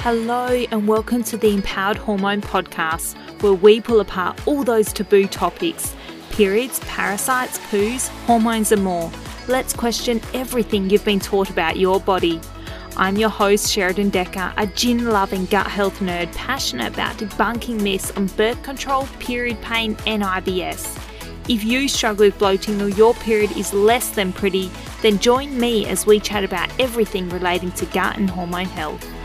Hello, and welcome to the Empowered Hormone Podcast, where we pull apart all those taboo topics periods, parasites, poos, hormones, and more. Let's question everything you've been taught about your body. I'm your host, Sheridan Decker, a gin loving gut health nerd passionate about debunking myths on birth control, period pain, and IBS. If you struggle with bloating or your period is less than pretty, then join me as we chat about everything relating to gut and hormone health.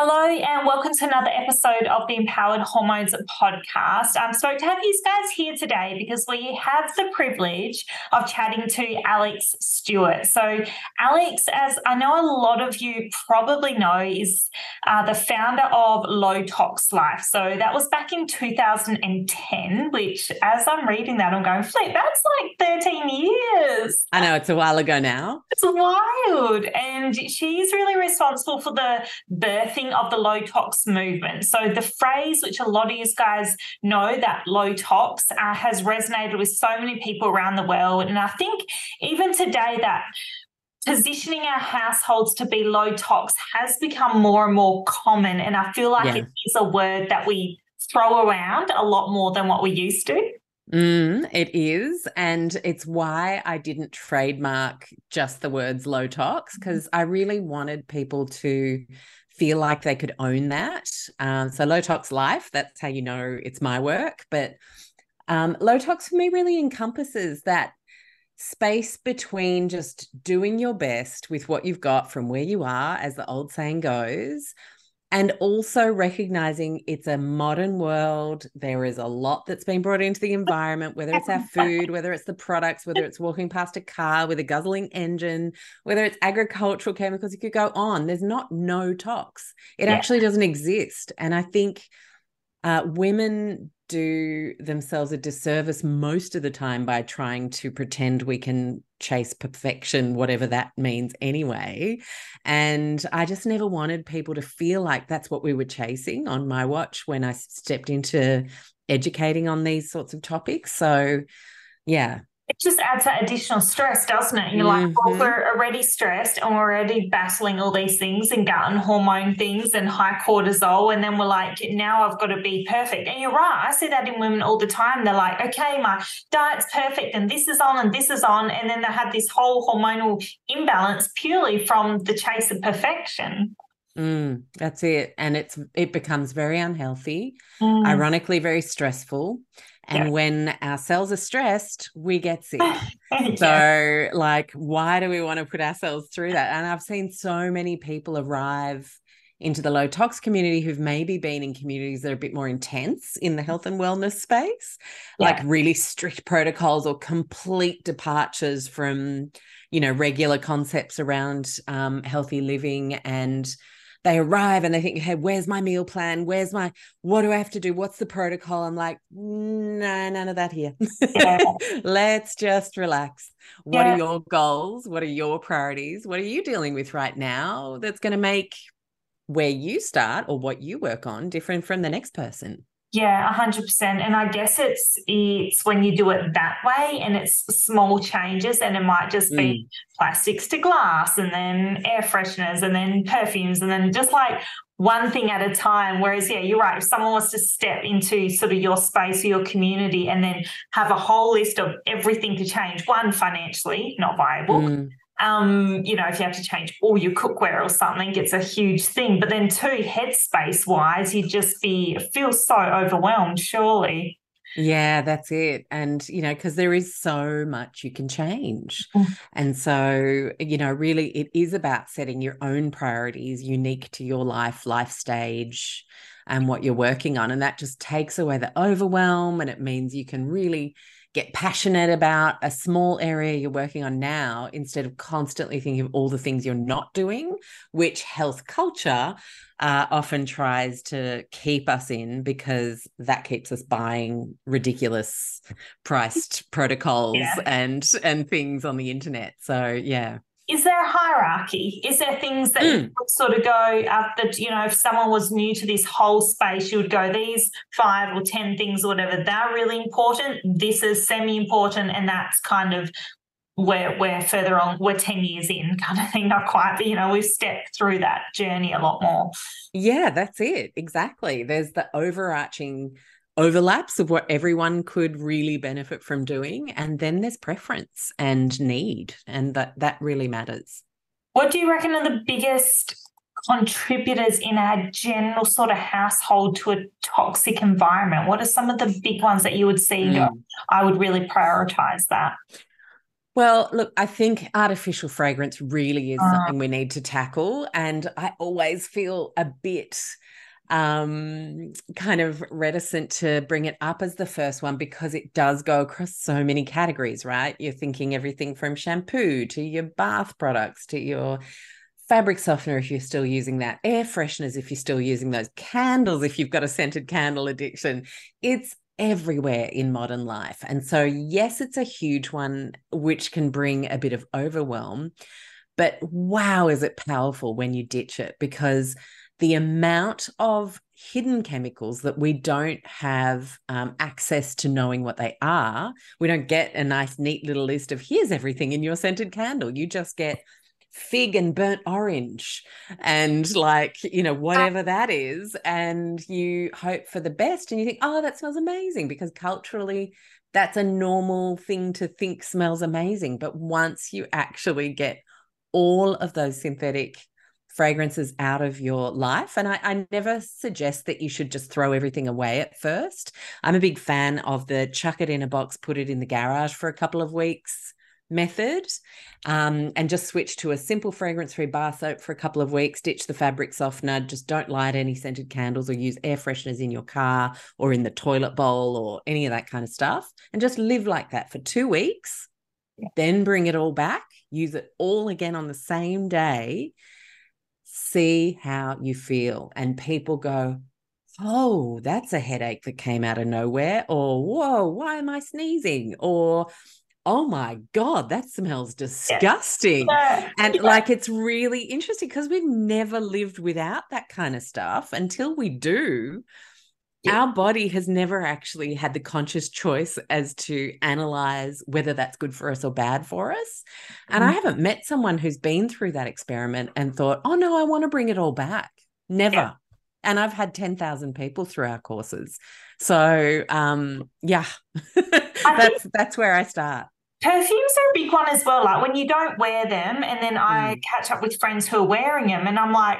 Hello, and welcome to another episode of the Empowered Hormones podcast. I'm stoked to have you guys here today because we have the privilege of chatting to Alexx Stuart. So, Alexx, as I know a lot of you probably know, is uh, the founder of Low Tox Life. So, that was back in 2010, which as I'm reading that, I'm going, flip, that's like 13 years. I know, it's a while ago now. It's wild. And she's really responsible for the birthing of the low tox movement. So the phrase, which a lot of you guys know, that low tox, uh, has resonated with so many people around the world. And I think even today that positioning our households to be low tox has become more and more common. And I feel like yeah. it is a word that we throw around a lot more than what we used to. Mm, it is. And it's why I didn't trademark just the words low tox, because mm-hmm. I really wanted people to feel like they could own that. Um, so low tox life, that's how you know it's my work. But um, low tox for me really encompasses that space between just doing your best with what you've got from where you are, as the old saying goes, and also recognizing it's a modern world. There is a lot that's been brought into the environment, whether it's our food, whether it's the products, whether it's walking past a car with a guzzling engine, whether it's agricultural chemicals. You could go on. There's not no tox. It yeah. actually doesn't exist. And I think uh, women do themselves a disservice most of the time by trying to pretend we can chase perfection, whatever that means anyway. And I just never wanted people to feel like that's what we were chasing on my watch when I stepped into educating on these sorts of topics. So, yeah, it just adds that additional stress, doesn't it? You're mm-hmm. like, well, we're already stressed and we're already battling all these things and gut and hormone things and high cortisol. And then we're like, now I've got to be perfect. And you're right. I see that in women all the time. They're like, okay, my diet's perfect and this is on and this is on. And then they have this whole hormonal imbalance purely from the chase of perfection. Mm, that's it. And it's it becomes very unhealthy, mm. ironically very stressful. And yeah. when our cells are stressed, we get sick. So, like, why do we want to put ourselves through that? And I've seen so many people arrive into the low tox community who've maybe been in communities that are a bit more intense in the health and wellness space, yeah. like really strict protocols or complete departures from, you know, regular concepts around um, healthy living and they arrive and they think, hey, where's my meal plan? Where's my, what do I have to do? What's the protocol? I'm like, no, none of that here. Yeah. Let's just relax. What yeah. are your goals? What are your priorities? What are you dealing with right now that's going to make where you start or what you work on different from the next person? Yeah, hundred percent. And I guess it's it's when you do it that way, and it's small changes, and it might just be mm. plastics to glass, and then air fresheners, and then perfumes, and then just like one thing at a time. Whereas, yeah, you're right. If someone wants to step into sort of your space or your community, and then have a whole list of everything to change, one financially not viable. Mm um, you know, if you have to change all your cookware or something, it's a huge thing. But then, two, headspace wise, you just be feel so overwhelmed. Surely. Yeah, that's it. And, you know, because there is so much you can change. Mm. And so, you know, really it is about setting your own priorities unique to your life, life stage, and what you're working on. And that just takes away the overwhelm and it means you can really get passionate about a small area you're working on now instead of constantly thinking of all the things you're not doing, which health culture uh, often tries to keep us in because that keeps us buying ridiculous priced protocols yeah. and and things on the internet. So yeah is there a hierarchy? Is there things that mm. sort of go after, you know, if someone was new to this whole space, you would go, these five or 10 things or whatever, they're really important. This is semi important. And that's kind of we're we're further on we're 10 years in kind of thing not quite but you know we've stepped through that journey a lot more yeah that's it exactly there's the overarching overlaps of what everyone could really benefit from doing and then there's preference and need and that that really matters what do you reckon are the biggest contributors in our general sort of household to a toxic environment what are some of the big ones that you would see mm. i would really prioritize that well, look, I think artificial fragrance really is uh, something we need to tackle. And I always feel a bit um kind of reticent to bring it up as the first one because it does go across so many categories right you're thinking everything from shampoo to your bath products to your fabric softener if you're still using that air fresheners if you're still using those candles if you've got a scented candle addiction it's everywhere in modern life. And so, yes, it's a huge one, which can bring a bit of overwhelm. But wow, is it powerful when you ditch it because the amount of hidden chemicals that we don't have um, access to knowing what they are. We don't get a nice, neat little list of here's everything in your scented candle. You just get fig and burnt orange and like you know whatever that is and you hope for the best and you think oh that smells amazing because culturally that's a normal thing to think smells amazing but once you actually get all of those synthetic fragrances out of your life. And I, I, never suggest that you should just throw everything away at first. I'm a big fan of the chuck it in a box, put it in the garage for a couple of weeks method um, and just switch to a simple fragrance free bar soap for a couple of weeks, ditch the fabric softener, just don't light any scented candles or use air fresheners in your car or in the toilet bowl or any of that kind of stuff. And just live like that for two weeks, then bring it all back, use it all again on the same day. See how you feel. And people go, oh, that's a headache that came out of nowhere. Or, whoa, why am I sneezing? Or, oh my god that smells disgusting yeah. and yeah. like it's really interesting because we've never lived without that kind of stuff until we do yeah. our body has never actually had the conscious choice as to analyze whether that's good for us or bad for us and mm. i haven't met someone who's been through that experiment and thought oh no i want to bring it all back never and I've had 10,000 people through our courses. So, um, yeah, that's that's where I start. Perfumes are a big one as well. Like when you don't wear them, and then I mm. catch up with friends who are wearing them, and I'm like,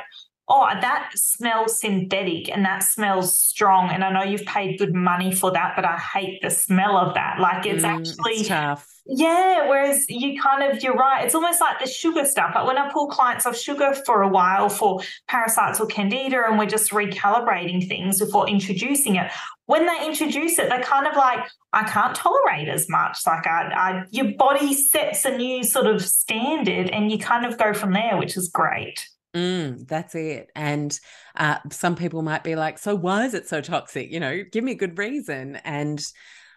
oh, that smells synthetic and that smells strong. And I know you've paid good money for that, but I hate the smell of that. Like it's mm, actually it's tough. Yeah. Whereas you kind of, you're right. It's almost like the sugar stuff. Like when I pull clients off sugar for a while for parasites or candida, and we're just recalibrating things before introducing it. When they introduce it, they're kind of like, I can't tolerate as much. Like I, I your body sets a new sort of standard and you kind of go from there, which is great. Mm, that's it. And uh, some people might be like, so why is it so toxic? You know, give me a good reason. And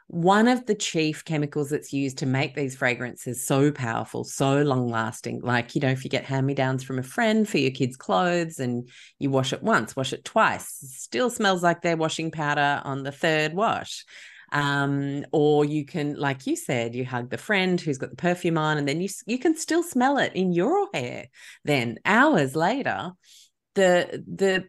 one of the chief chemicals that's used to make these fragrances so powerful, so long lasting, like, you know, if you get hand me downs from a friend for your kids' clothes and you wash it once, wash it twice, still smells like they're washing powder on the third wash. Um, or you can, like you said, you hug the friend who's got the perfume on, and then you you can still smell it in your hair. Then hours later, the the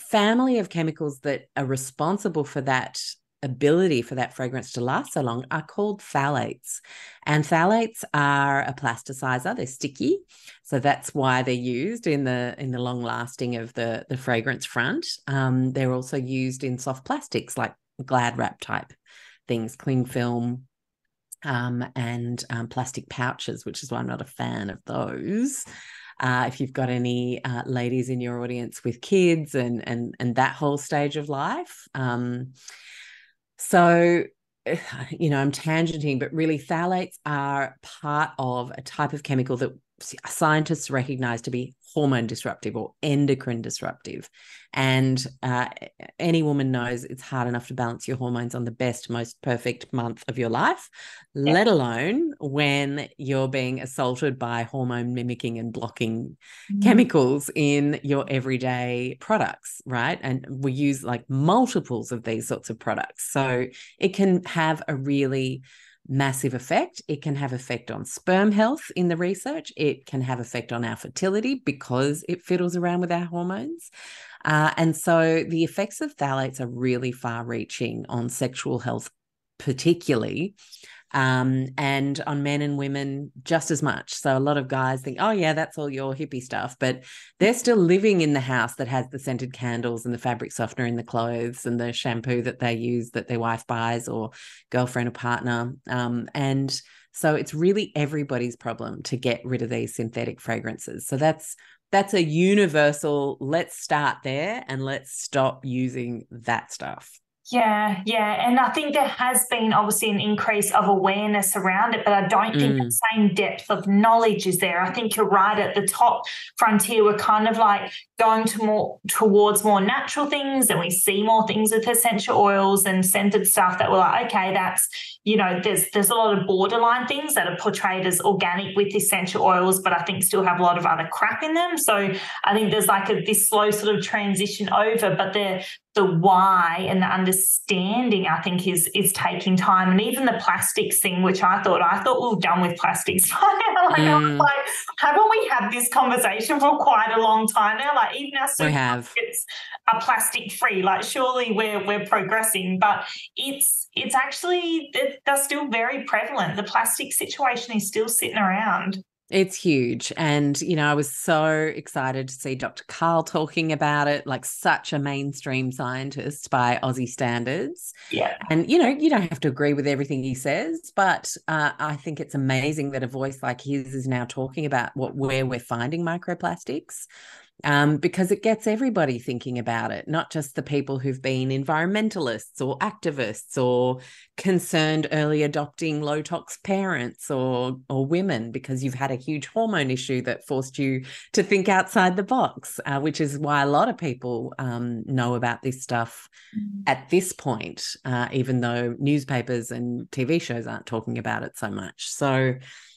family of chemicals that are responsible for that ability for that fragrance to last so long are called phthalates. And phthalates are a plasticizer, they're sticky. So that's why they're used in the in the long lasting of the, the fragrance front. Um, they're also used in soft plastics like glad wrap type things, cling film, um, and um, plastic pouches, which is why I'm not a fan of those. Uh, if you've got any uh, ladies in your audience with kids and and and that whole stage of life, um, so you know I'm tangenting, but really phthalates are part of a type of chemical that scientists recognize to be hormone disruptive or endocrine disruptive. And uh, any woman knows it's hard enough to balance your hormones on the best, most perfect month of your life, yeah. let alone when you're being assaulted by hormone mimicking and blocking mm. chemicals in your everyday products, right? And we use like multiples of these sorts of products. So it can have a really massive effect. It can have effect on sperm health in the research. It can have effect on our fertility because it fiddles around with our hormones. Uh, and so the effects of phthalates are really far reaching on sexual health, particularly um, and on men and women just as much. So a lot of guys think, oh, yeah, that's all your hippie stuff. But they're still living in the house that has the scented candles and the fabric softener in the clothes and the shampoo that they use that their wife buys or girlfriend or partner. Um, and so it's really everybody's problem to get rid of these synthetic fragrances. So that's that's a universal let's start there and let's stop using that stuff. Yeah, yeah. And I think there has been obviously an increase of awareness around it, but I don't think mm. the same depth of knowledge is there. I think you're right at the top frontier. We're kind of like going to more towards more natural things and we see more things with essential oils and scented stuff that we're like, okay, that's you know, there's there's a lot of borderline things that are portrayed as organic with essential oils, but I think still have a lot of other crap in them. So I think there's like a this slow sort of transition over, but the the why and the understanding I think is is taking time. And even the plastics thing, which I thought I thought we were done with plastics like, mm. like, haven't we had this conversation for quite a long time now? Like even our supermarkets are plastic free. Like surely we're we're progressing, but it's it's actually they're still very prevalent. The plastic situation is still sitting around. It's huge. And, you know, I was so excited to see Dr. Karl talking about it, like such a mainstream scientist by Aussie standards. Yeah. And, you know, you don't have to agree with everything he says, but uh, I think it's amazing that a voice like his is now talking about what where we're finding microplastics um, because it gets everybody thinking about it, not just the people who've been environmentalists or activists or concerned early adopting low tox parents or or women because you've had a huge hormone issue that forced you to think outside the box, uh, which is why a lot of people um, know about this stuff mm-hmm. at this point, uh, even though newspapers and TV shows aren't talking about it so much. So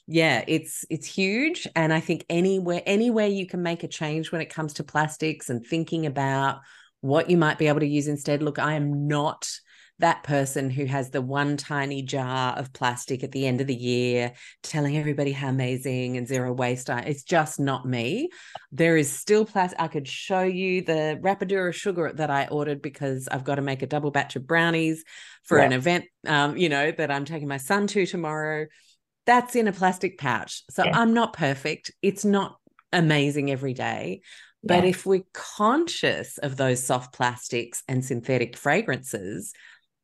yeah it's it's huge and i think anywhere anywhere you can make a change when it comes to plastics and thinking about what you might be able to use instead. Look i am not that person who has the one tiny jar of plastic at the end of the year telling everybody how amazing and zero waste I, it's just not me. There is still plastic i could show you the rapadura sugar that i ordered because i've got to make a double batch of brownies for yeah. an event um, you know that i'm taking my son to tomorrow that's in a plastic pouch. So yeah. I'm not perfect. It's not amazing every day. But yeah. if we're conscious of those soft plastics and synthetic fragrances,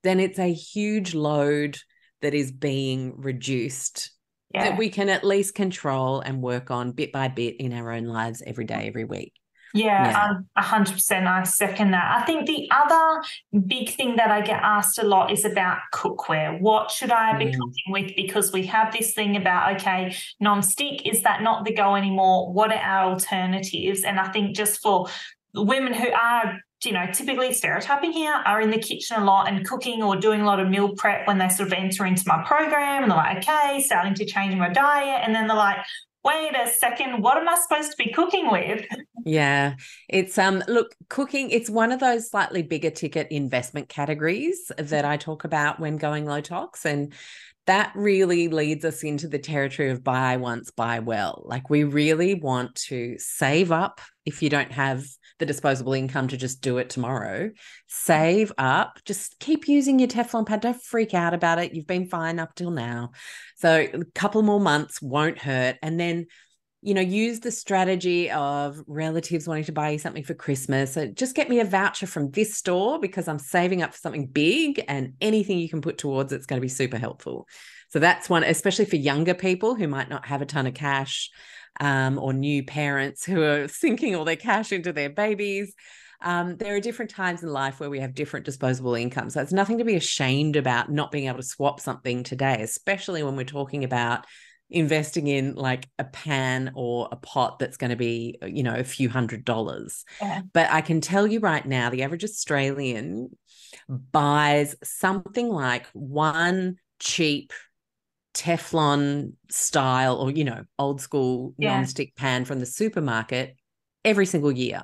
then it's a huge load that is being reduced yeah. that we can at least control and work on bit by bit in our own lives every day, every week. Yeah, a hundred percent. I second that. I think the other big thing that I get asked a lot is about cookware. What should I be mm. cooking with? Because we have this thing about okay, non-stick is that not the go anymore? What are our alternatives? And I think just for women who are you know, typically stereotyping here are in the kitchen a lot and cooking or doing a lot of meal prep when they sort of enter into my program and they're like, okay, starting to change my diet. And then they're like, wait a second, what am I supposed to be cooking with? Yeah, it's um look, cooking it's one of those slightly bigger ticket investment categories that I talk about when going low tox and that really leads us into the territory of buy once buy well. Like we really want to save up if you don't have the disposable income to just do it tomorrow. Save up, just keep using your Teflon pad. Don't freak out about it. You've been fine up till now. So a couple more months won't hurt. And then you know, use the strategy of relatives wanting to buy you something for Christmas. So just get me a voucher from this store because I'm saving up for something big and anything you can put towards it's going to be super helpful. So that's one, especially for younger people who might not have a ton of cash um, or new parents who are sinking all their cash into their babies. Um, there are different times in life where we have different disposable income. So it's nothing to be ashamed about not being able to swap something today, especially when we're talking about investing in like a pan or a pot that's going to be you know a few hundred dollars yeah. but i can tell you right now the average australian buys something like one cheap Teflon style or, you know, old school yeah. non-stick pan from the supermarket every single year.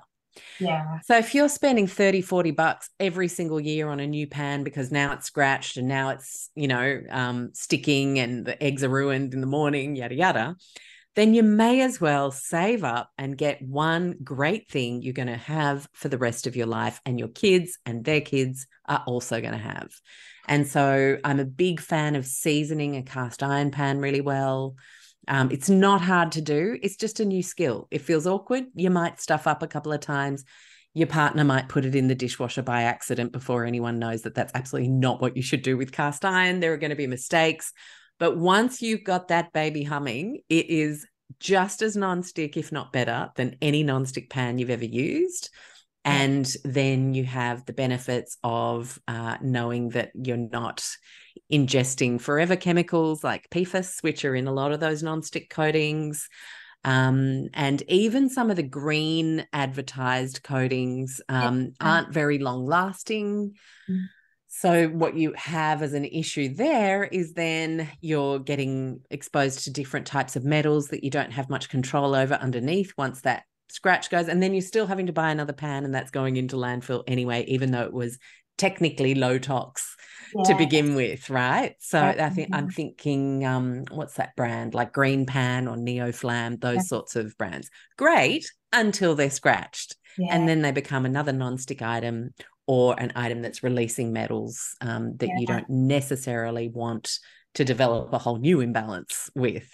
Yeah. So if you're spending 30, 40 bucks every single year on a new pan because now it's scratched and now it's, you know, um, sticking and the eggs are ruined in the morning, yada, yada, then you may as well save up and get one great thing you're going to have for the rest of your life and your kids and their kids are also going to have. And so I'm a big fan of seasoning a cast iron pan really well. Um, it's not hard to do. It's just a new skill. It feels awkward. You might stuff up a couple of times. Your partner might put it in the dishwasher by accident before anyone knows that that's absolutely not what you should do with cast iron. There are going to be mistakes. But once you've got that baby humming, it is just as non-stick, if not better, than any non-stick pan you've ever used. And then you have the benefits of uh, knowing that you're not ingesting forever chemicals like PFAS, which are in a lot of those non-stick coatings. Um, and even some of the green advertised coatings um, aren't very long lasting. Mm. So, what you have as an issue there is then you're getting exposed to different types of metals that you don't have much control over underneath once that scratch goes. And then you're still having to buy another pan, and that's going into landfill anyway, even though it was technically low tox yeah. to begin with, right? So I think I'm thinking, um, what's that brand like Green Pan or Neoflam, those yeah. sorts of brands. Great until they're scratched. Yeah. And then they become another non-stick item or an item that's releasing metals um, that you don't necessarily want to develop a whole new imbalance with.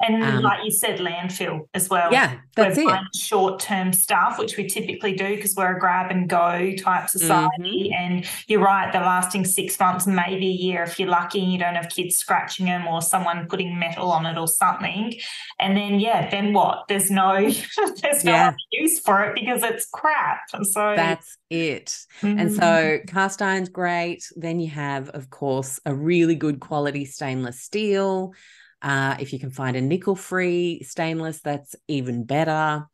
And um, like you said, landfill as well. Yeah, that's we're it. Short term stuff, which we typically do because we're a grab and go type society. Mm-hmm. And you're right, they're lasting six months, maybe a year if you're lucky and you don't have kids scratching them or someone putting metal on it or something. And then, yeah, then what? There's no there's no yeah. use for it because it's crap. So that's it. Mm-hmm. And so cast iron's great. Then you have, of course, a really good quality stainless steel. Uh, if you can find a nickel free stainless, that's even better.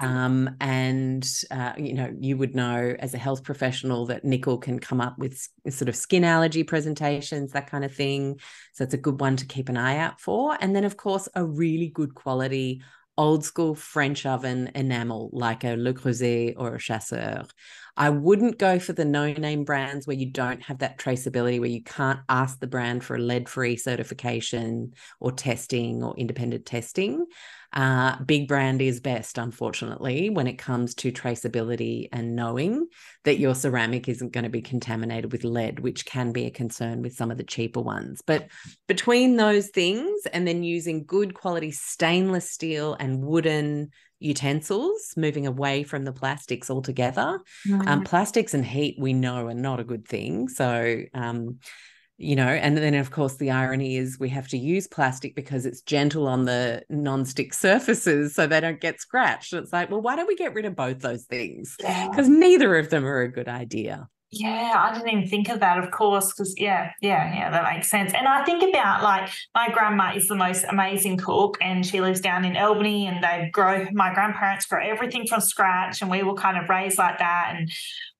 Um, and uh, you know, you would know as a health professional that nickel can come up with sort of skin allergy presentations, that kind of thing. So it's a good one to keep an eye out for. And then, of course, a really good quality old school French oven enamel like a Le Creuset or a Chasseur. I wouldn't go for the no name brands where you don't have that traceability, where you can't ask the brand for a lead free certification or testing or independent testing. Uh, big brand is best, unfortunately, when it comes to traceability and knowing that your ceramic isn't going to be contaminated with lead, which can be a concern with some of the cheaper ones. But between those things and then using good quality stainless steel and wooden utensils, moving away from the plastics altogether. Mm-hmm. Um, plastics and heat, we know, are not a good thing. So, um, you know, and then of course the irony is we have to use plastic because it's gentle on the non-stick surfaces so they don't get scratched. It's like, well, why don't we get rid of both those things? Because yeah. neither of them are a good idea. Yeah, I didn't even think of that, of course, because yeah, yeah, yeah, that makes sense. And I think about like my grandma is the most amazing cook, and she lives down in Albany, and they grow. My grandparents grow everything from scratch, and we were kind of raised like that, and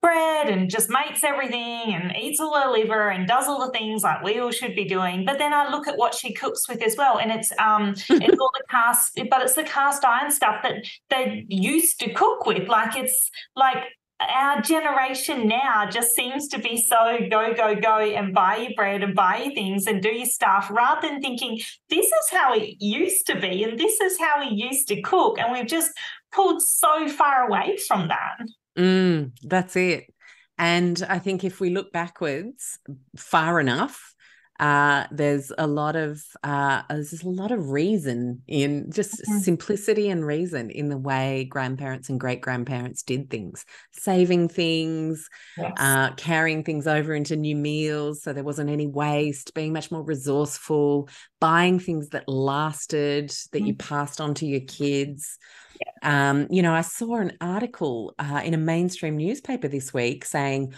bread, and just makes everything, and eats all her liver, and does all the things like we all should be doing. But then I look at what she cooks with as well, and it's um, it's all the cast, but it's the cast iron stuff that they used to cook with. Like it's like our generation now just seems to be so go, go, go and buy your bread and buy your things and do your stuff rather than thinking this is how it used to be and this is how we used to cook. And we've just pulled so far away from that. Mm, that's it. And I think if we look backwards far enough, uh, there's a lot of uh, there's a lot of reason in just mm-hmm. simplicity and reason in the way grandparents and great grandparents did things, saving things, yes. uh, carrying things over into new meals, so there wasn't any waste, being much more resourceful, buying things that lasted that mm-hmm. you passed on to your kids. Um, you know, I saw an article uh, in a mainstream newspaper this week saying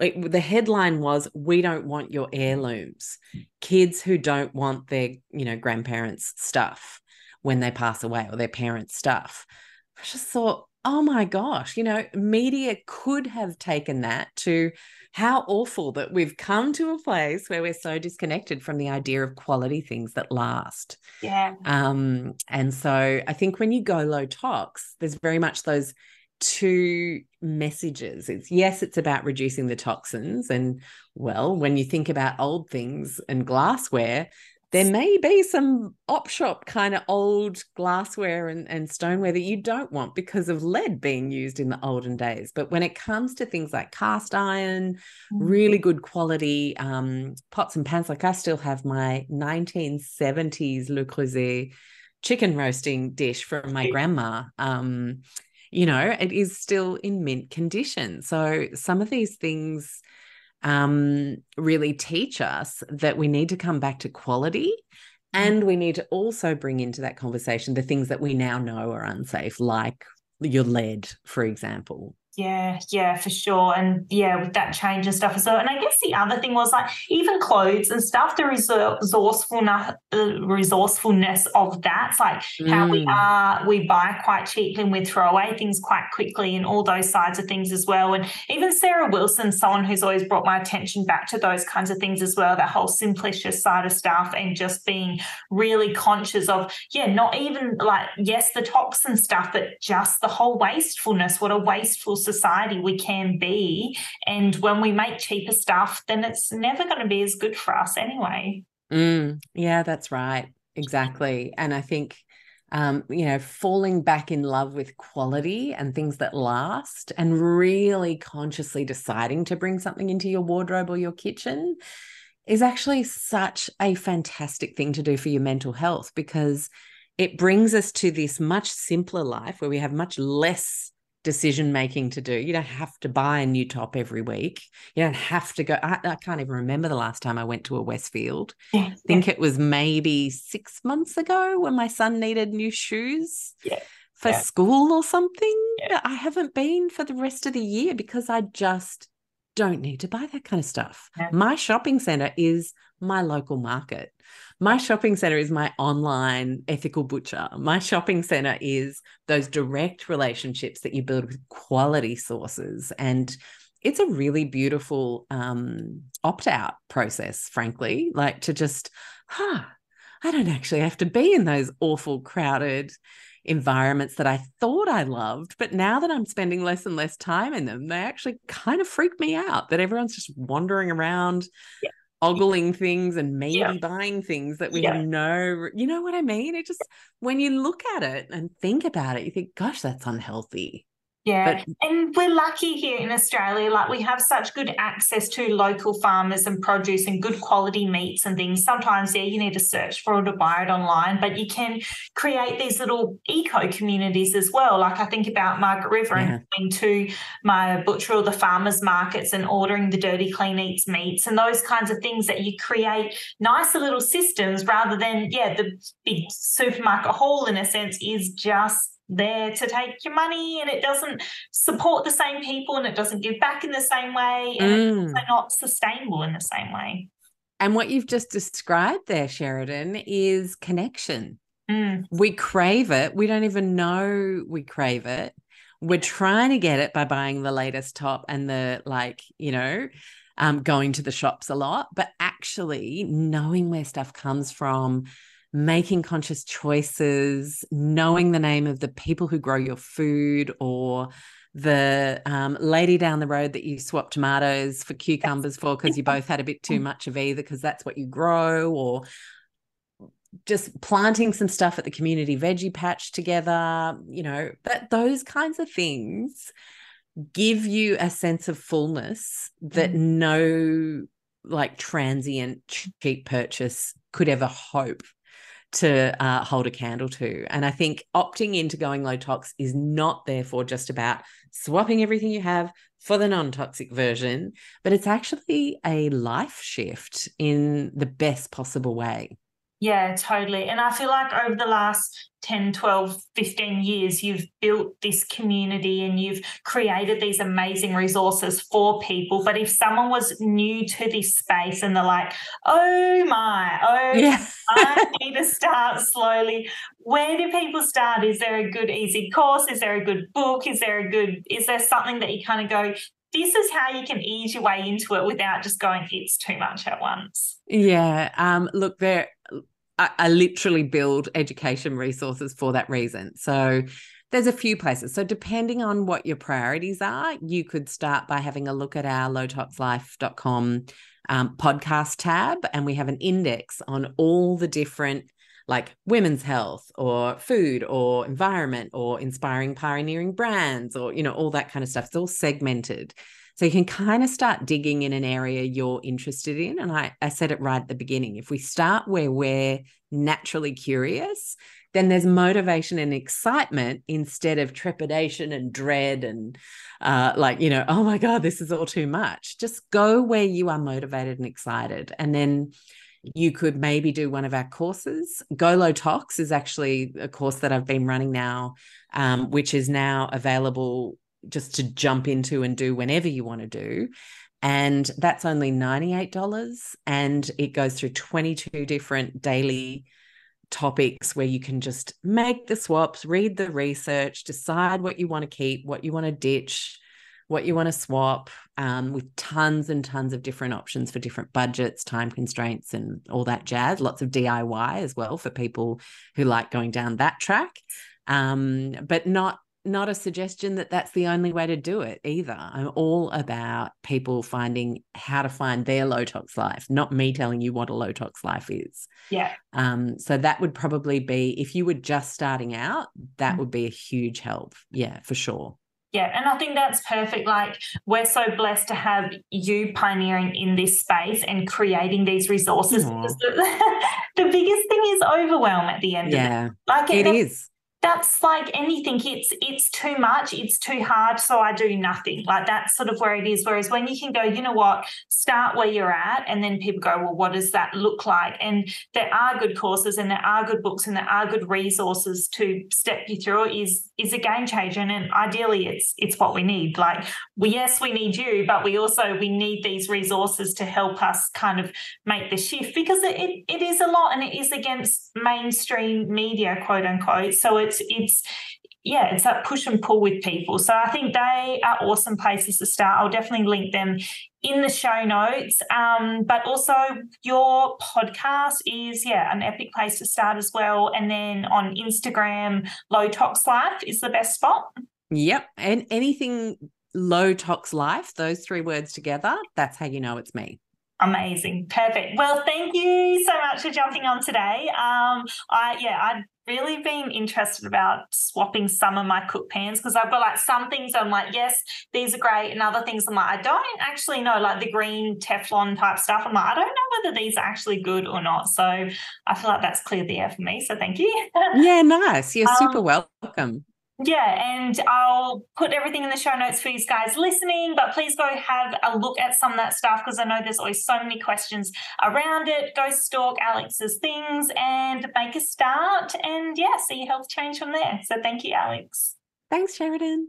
the headline was we don't want your heirlooms. Kids who don't want their you know grandparents stuff when they pass away or their parents stuff. I just thought oh my gosh you know media could have taken that to how awful that we've come to a place where we're so disconnected from the idea of quality things that last. Yeah. Um and so i think when you go low tox there's very much those two messages. It's yes, it's about reducing the toxins. And well, when you think about old things and glassware, there may be some op shop kind of old glassware and, and stoneware that you don't want because of lead being used in the olden days. But when it comes to things like cast iron, mm-hmm. really good quality um, pots and pans, like I still have my 1970s Le Creuset chicken roasting dish from my grandma. Um, you know, it is still in mint condition. So some of these things um, really teach us that we need to come back to quality and we need to also bring into that conversation the things that we now know are unsafe, like your lead, for example. Yeah, yeah, for sure. And yeah, with that change and stuff as well. And I guess the other thing was like even clothes and stuff, the resourcefulness, uh, resourcefulness of that. It's like mm. how we mm. are, we buy quite cheaply and we throw away things quite quickly and all those sides of things as well. And even Sarah Wilson, someone who's always brought my attention back to those kinds of things as well, that whole simplicious side of stuff and just being really conscious of, yeah, not even like, yes, the toxin stuff, but just the whole wastefulness, what a wasteful society we can be. And when we make cheaper stuff, then it's never going to be as good for us anyway. Mm, yeah, that's right. Exactly. And I think, um, you know, falling back in love with quality and things that last and really consciously deciding to bring something into your wardrobe or your kitchen is actually such a fantastic thing to do for your mental health because it brings us to this much simpler life where we have much less decision making to do. You don't have to buy a new top every week. You don't have to go. I, I can't even remember the last time I went to a Westfield. Yeah, I think yeah. it was maybe six months ago when my son needed new shoes. Yeah. For school or something. I haven't been for the rest of the year because I just don't need to buy that kind of stuff. My shopping center is my local market. My shopping center is my online ethical butcher. My shopping center is those direct relationships that you build with quality sources. And it's a really beautiful um, opt out process, frankly, like to just, huh, I don't actually have to be in those awful, crowded environments that I thought I loved. But now that I'm spending less and less time in them, they actually kind of freak me out that everyone's just wandering around. Yeah ogling things and maybe yeah. buying things that we yeah. no you know what i mean it just when you look at it and think about it you think gosh that's unhealthy yeah. But, and we're lucky here in Australia. Like we have such good access to local farmers and produce and good quality meats and things. Sometimes, yeah, you need to search for it or buy it online, but you can create these little eco communities as well. Like I think about Margaret River yeah. and going to my butcher or the farmers markets and ordering the dirty clean eats meats and those kinds of things that you create nicer little systems rather than, yeah, the big supermarket haul in a sense is just there to take your money and it doesn't support the same people and it doesn't give back in the same way and mm. it's not sustainable in the same way. And what you've just described there, Sheridan, is connection. Mm. We crave it. We don't even know we crave it. We're trying to get it by buying the latest top and the like, you know, um, going to the shops a lot, but actually knowing where stuff comes from, making conscious choices, knowing the name of the people who grow your food or the um, lady down the road that you swap tomatoes for cucumbers for because you both had a bit too much of either because that's what you grow or just planting some stuff at the community veggie patch together you know that those kinds of things give you a sense of fullness that mm. no like transient cheap purchase could ever hope to uh, hold a candle to. And I think opting into going low tox is not therefore just about swapping everything you have for the non toxic version, but it's actually a life shift in the best possible way. Yeah, totally. And I feel like over the last 10, 12, 15 years, you've built this community and you've created these amazing resources for people. But if someone was new to this space and they're like, oh my, oh, yeah. I need to start slowly, where do people start? Is there a good, easy course? Is there a good book? Is there a good, is there something that you kind of go, this is how you can ease your way into it without just going, it's too much at once? Yeah. Um, look, there I, I literally build education resources for that reason. So There's a few places. So, depending on what your priorities are, you could start by having a look at our lowtoxlife.com um, podcast tab, and we have an index on all the different like women's health or food or environment or inspiring pioneering brands or you know all that kind of stuff it's all segmented so you can kind of start digging in an area you're interested in. And I, I said it right at the beginning. If we start where we're naturally curious, then there's motivation and excitement instead of trepidation and dread and uh, like, you know, oh my God, this is all too much. Just go where you are motivated and excited. And then you could maybe do one of our courses. Go Low is actually a course that I've been running now, um, which is now available just to jump into and do whenever you want to do. And that's only $98. And it goes through 22 different daily topics where you can just make the swaps, read the research, decide what you want to keep, what you want to ditch, what you want to swap, um, with tons and tons of different options for different budgets, time constraints, and all that jazz. Lots of DIY as well for people who like going down that track. Um, but not not a suggestion that that's the only way to do it either. I'm all about people finding how to find their low tox life, not me telling you what a low tox life is. Yeah. Um, so that would probably be if you were just starting out, that mm-hmm. would be a huge help. Yeah, for sure. Yeah, and I think that's perfect. Like, we're so blessed to have you pioneering in this space and creating these resources. The, the, biggest thing is overwhelm at the end yeah, of it. Like, it is that's like anything. It's it's too much. It's too hard so i do nothing. Like that's sort of where it is. Whereas when you can go you know what? Start where you're at and then people go well what does that look like? And there are good courses and there are good books and there are good resources to step you through it is is a game changer. And ideally it's it's what we need. Like yes we need you but we also we need these resources to help us kind of make the shift because it, it, it is a lot and it is against mainstream media quote unquote. So it it's it's yeah, it's that push and pull with people. So I think they are awesome places to start. I'll definitely link them in the show notes. Um, but also your podcast is yeah an epic place to start as well. And then on Instagram, Low Tox Life is the best spot. Yep, and anything low tox life, those three words together, that's how you know it's me. Amazing. Perfect. Well, thank you so much for jumping on today. Um, I yeah, I'd really been interested about swapping some of my cook pans because I've got like some things I'm like, yes, these are great, and other things I'm like, I don't actually know, like the green Teflon type stuff. I'm like, I don't know whether these are actually good or not. So I feel like that's cleared the air for me. So thank you. yeah, nice. You're um, super welcome. Yeah, and I'll put everything in the show notes for you guys listening, but please go have a look at some of that stuff because I know there's always so many questions around it. Go stalk Alexx's things and make a start and yeah, see your health change from there. So thank you, Alexx. Thanks, Sheridan.